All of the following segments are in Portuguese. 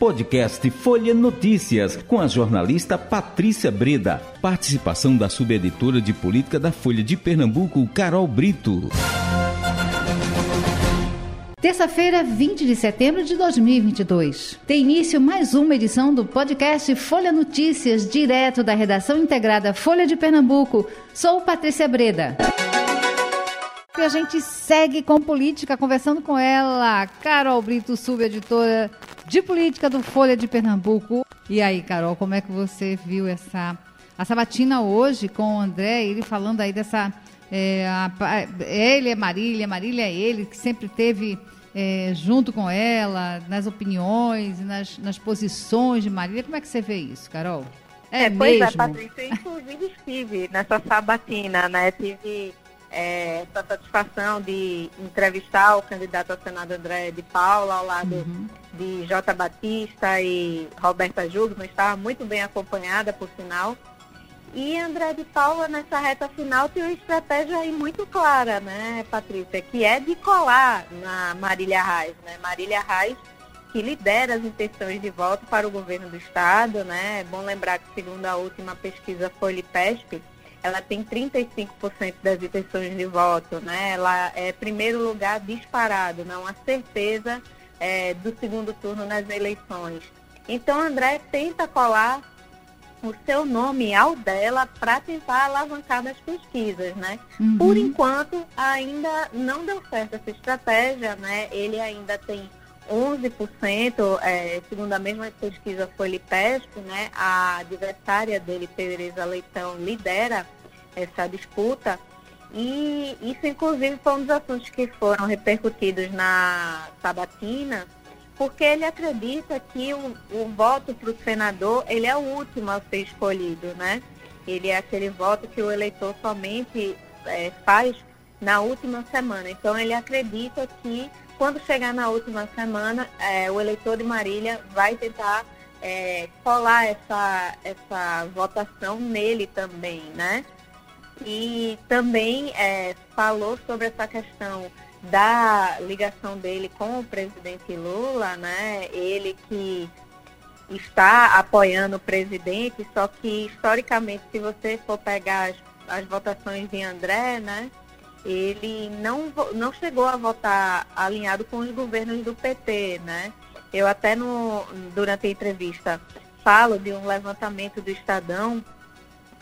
Podcast Folha Notícias, com a jornalista Patrícia Breda. Participação da subeditora de política da Folha de Pernambuco, Carol Brito. Terça-feira, 20 de setembro de 2022. Tem início mais uma edição do podcast Folha Notícias, direto da redação integrada Folha de Pernambuco. Sou Patrícia Breda. E a gente segue com política, conversando com ela, Carol Brito, subeditora de política do Folha de Pernambuco. E aí, Carol, como é que você viu essa a sabatina hoje com o André, ele falando aí dessa é, a, ele é Marília, Marília é ele, que sempre teve é, junto com ela, nas opiniões, nas, nas posições de Marília. Como é que você vê isso, Carol? É, é pois é, mesmo? é, Patrícia, eu inclusive estive nessa sabatina, né? Tive é, essa satisfação de entrevistar o candidato ao Senado André de Paula ao lado uhum. de J. Batista e Roberta Jugman, estava muito bem acompanhada, por sinal. E André de Paula, nessa reta final, tem uma estratégia aí muito clara, né, Patrícia? Que é de colar na Marília Reis, né? Marília Reis, que lidera as intenções de voto para o governo do Estado, né? É bom lembrar que, segundo a última pesquisa Folipesp, ela tem 35% das intenções de voto, né? Ela é primeiro lugar disparado, não a certeza é, do segundo turno nas eleições. Então, André tenta colar o seu nome ao dela para tentar alavancar nas pesquisas, né? Uhum. Por enquanto, ainda não deu certo essa estratégia, né? Ele ainda tem 11%, é, segundo a mesma pesquisa Folipesp, né? A adversária dele, Tereza Leitão, lidera essa disputa. E isso, inclusive, foi um dos assuntos que foram repercutidos na sabatina, porque ele acredita que o, o voto para o senador ele é o último a ser escolhido, né? Ele é aquele voto que o eleitor somente é, faz na última semana. Então ele acredita que quando chegar na última semana, é, o eleitor de Marília vai tentar é, colar essa, essa votação nele também, né? E também é, falou sobre essa questão da ligação dele com o presidente Lula, né? Ele que está apoiando o presidente, só que historicamente, se você for pegar as, as votações de André, né? Ele não, não chegou a votar alinhado com os governos do PT, né? Eu até no, durante a entrevista falo de um levantamento do Estadão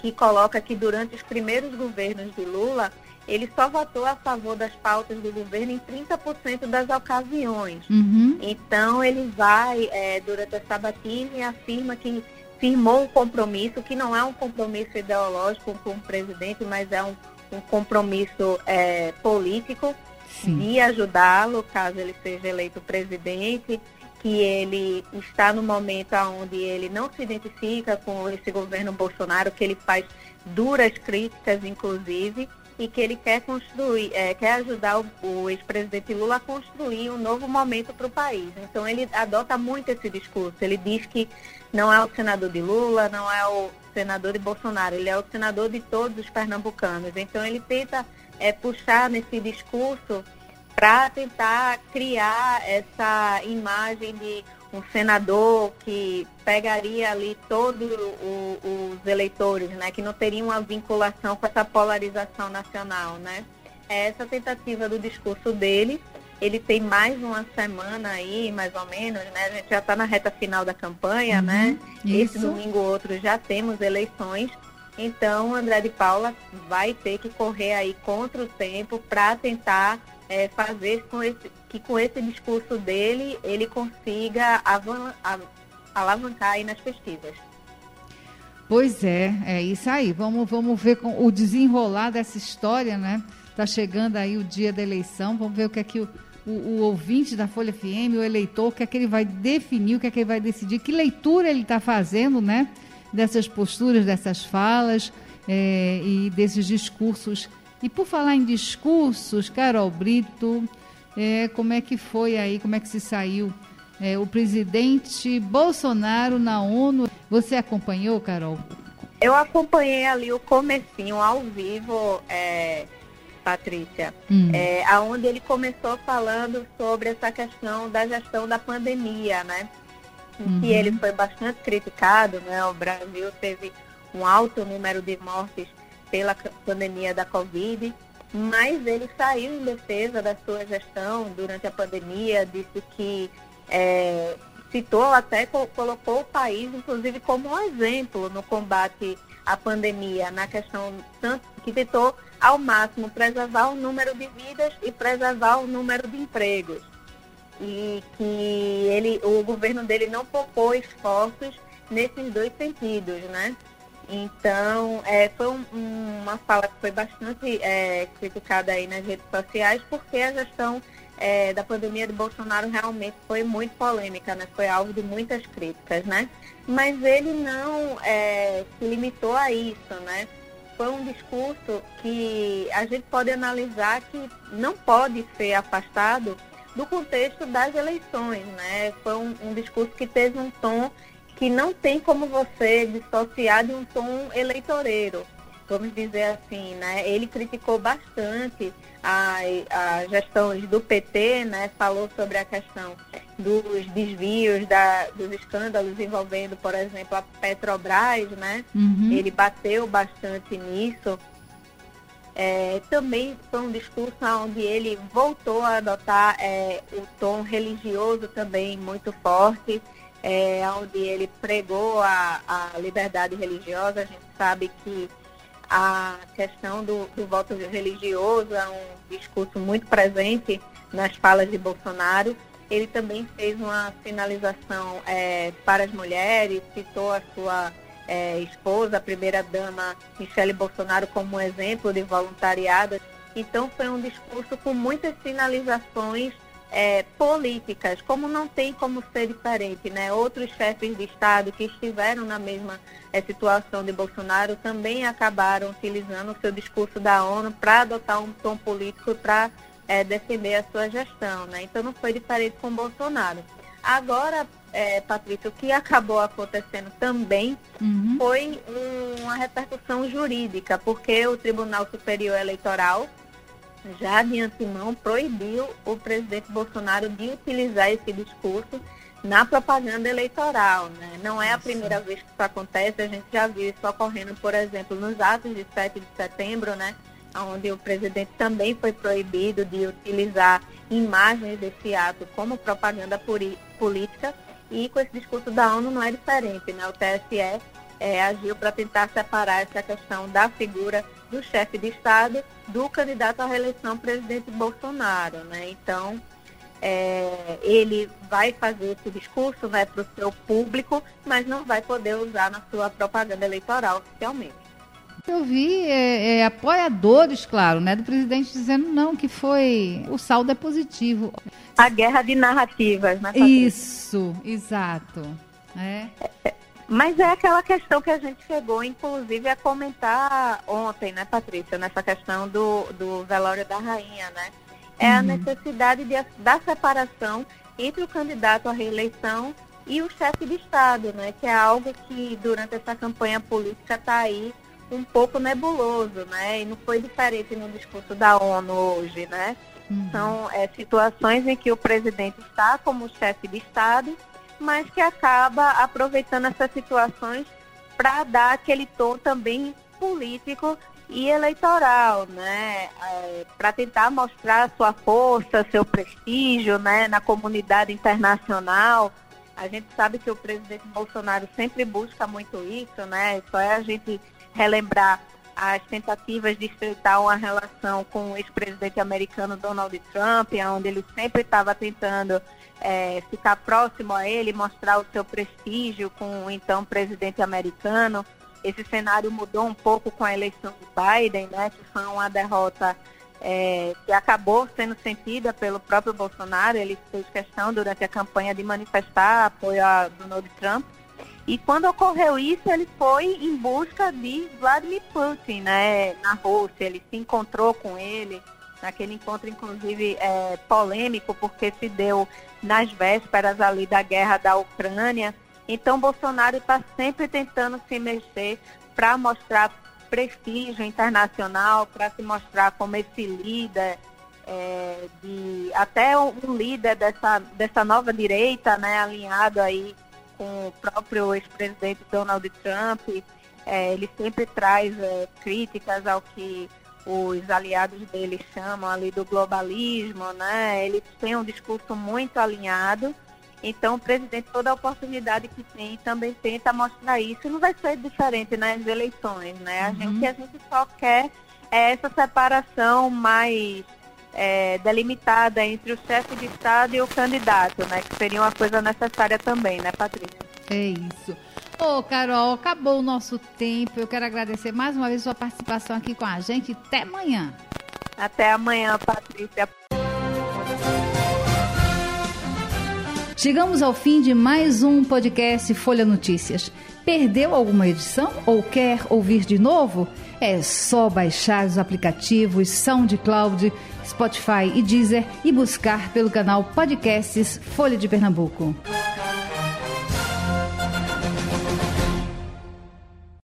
que coloca que durante os primeiros governos de Lula, ele só votou a favor das pautas do governo em 30% das ocasiões. Uhum. Então, ele vai, é, durante a sabatina, e afirma que firmou um compromisso, que não é um compromisso ideológico com o presidente, mas é um, um compromisso é, político Sim. de ajudá-lo, caso ele seja eleito presidente, que ele está no momento onde ele não se identifica com esse governo Bolsonaro, que ele faz duras críticas, inclusive, e que ele quer construir, é, quer ajudar o, o ex-presidente Lula a construir um novo momento para o país. Então ele adota muito esse discurso. Ele diz que não é o senador de Lula, não é o senador de Bolsonaro, ele é o senador de todos os pernambucanos. Então ele tenta é, puxar nesse discurso para tentar criar essa imagem de um senador que pegaria ali todos os eleitores, né, que não teria uma vinculação com essa polarização nacional, né? É essa tentativa do discurso dele. Ele tem mais uma semana aí, mais ou menos, né? A gente já está na reta final da campanha, uhum, né? Isso. Esse domingo outro já temos eleições. Então, André de Paula vai ter que correr aí contra o tempo para tentar é, fazer com esse, que com esse discurso dele ele consiga alavancar aí nas pesquisas. Pois é, é isso aí. Vamos, vamos ver com o desenrolar dessa história, né? Está chegando aí o dia da eleição. Vamos ver o que é que o, o, o, ouvinte da Folha FM, o eleitor, o que é que ele vai definir, o que é que ele vai decidir, que leitura ele está fazendo, né? Dessas posturas, dessas falas é, e desses discursos e por falar em discursos, Carol Brito, é, como é que foi aí, como é que se saiu é, o presidente Bolsonaro na ONU? Você acompanhou, Carol? Eu acompanhei ali o comecinho ao vivo, é, Patrícia, hum. é, onde ele começou falando sobre essa questão da gestão da pandemia, né? em que uhum. ele foi bastante criticado, né? O Brasil teve um alto número de mortes pela pandemia da Covid, mas ele saiu em defesa da sua gestão durante a pandemia, disse que é, citou até colocou o país, inclusive, como um exemplo no combate à pandemia, na questão tanto que tentou ao máximo preservar o número de vidas e preservar o número de empregos e que ele, o governo dele não poupou esforços nesses dois sentidos, né? Então, é, foi um, uma fala que foi bastante é, criticada aí nas redes sociais, porque a gestão é, da pandemia de Bolsonaro realmente foi muito polêmica, né? Foi alvo de muitas críticas, né? Mas ele não é, se limitou a isso, né? Foi um discurso que a gente pode analisar que não pode ser afastado do contexto das eleições, né? Foi um, um discurso que teve um tom que não tem como você dissociar de um tom eleitoreiro, vamos dizer assim, né? Ele criticou bastante as gestões do PT, né? Falou sobre a questão dos desvios, da, dos escândalos envolvendo, por exemplo, a Petrobras, né? Uhum. Ele bateu bastante nisso. É, também foi um discurso onde ele voltou a adotar é, o tom religioso também muito forte, é, onde ele pregou a, a, liberdade religiosa. A gente sabe que a questão do, do voto religioso é um discurso muito presente nas falas de Bolsonaro. Ele também fez uma sinalização é, para as mulheres, citou a sua é, esposa, a primeira-dama Michele Bolsonaro, como um exemplo de voluntariado. Então, foi um discurso com muitas sinalizações é, políticas, como não tem como ser diferente. Né? Outros chefes de Estado que estiveram na mesma é, situação de Bolsonaro também acabaram utilizando o seu discurso da ONU para adotar um tom político para é, defender a sua gestão. Né? Então, não foi diferente com Bolsonaro. Agora, é, Patrícia, o que acabou acontecendo também uhum. foi um, uma repercussão jurídica, porque o Tribunal Superior Eleitoral já de antemão proibiu o presidente Bolsonaro de utilizar esse discurso na propaganda eleitoral. Né? Não é a primeira vez que isso acontece, a gente já viu isso ocorrendo, por exemplo, nos atos de 7 de setembro, né? Onde o presidente também foi proibido de utilizar imagens desse ato como propaganda política e com esse discurso da ONU não é diferente, né? O TSE é, agiu para tentar separar essa questão da figura do chefe de Estado do candidato à reeleição presidente Bolsonaro, né? Então, é, ele vai fazer esse discurso né, para o seu público, mas não vai poder usar na sua propaganda eleitoral oficialmente. Eu vi é, é, apoiadores, claro, né, do presidente dizendo não, que foi o saldo é positivo. A guerra de narrativas, né? Patrícia? Isso, exato. É. é. Mas é aquela questão que a gente chegou, inclusive, a comentar ontem, né, Patrícia, nessa questão do, do velório da rainha, né? É uhum. a necessidade de, da separação entre o candidato à reeleição e o chefe de Estado, né? Que é algo que durante essa campanha política está aí um pouco nebuloso, né? E não foi diferente no discurso da ONU hoje, né? Uhum. São é, situações em que o presidente está como chefe de Estado, mas que acaba aproveitando essas situações para dar aquele tom também político e eleitoral, né? É, para tentar mostrar sua força, seu prestígio, né? Na comunidade internacional. A gente sabe que o presidente Bolsonaro sempre busca muito isso, né? Só é a gente relembrar as tentativas de estreitar uma relação com o ex-presidente americano Donald Trump, onde ele sempre estava tentando é, ficar próximo a ele, mostrar o seu prestígio com o então presidente americano. Esse cenário mudou um pouco com a eleição de Biden, né, que foi uma derrota é, que acabou sendo sentida pelo próprio Bolsonaro. Ele fez questão durante a campanha de manifestar apoio a Donald Trump. E quando ocorreu isso, ele foi em busca de Vladimir Putin, né, na Rússia. Ele se encontrou com ele, naquele encontro, inclusive, é, polêmico, porque se deu nas vésperas ali da guerra da Ucrânia. Então, Bolsonaro está sempre tentando se mexer para mostrar prestígio internacional, para se mostrar como esse líder, é, de, até um líder dessa, dessa nova direita, né, alinhado aí com o próprio ex-presidente Donald Trump. É, ele sempre traz é, críticas ao que os aliados dele chamam ali do globalismo, né? Ele tem um discurso muito alinhado. Então, o presidente, toda a oportunidade que tem, também tenta mostrar isso. E não vai ser diferente nas eleições, né? A gente, o que a gente só quer é essa separação mais é, delimitada entre o chefe de Estado e o candidato, né? Que seria uma coisa necessária também, né, Patrícia? É isso. Ô, Carol, acabou o nosso tempo. Eu quero agradecer mais uma vez sua participação aqui com a gente. Até amanhã. Até amanhã, Patrícia. Chegamos ao fim de mais um podcast Folha Notícias. Perdeu alguma edição ou quer ouvir de novo? É só baixar os aplicativos SoundCloud, Spotify e Deezer e buscar pelo canal Podcasts Folha de Pernambuco.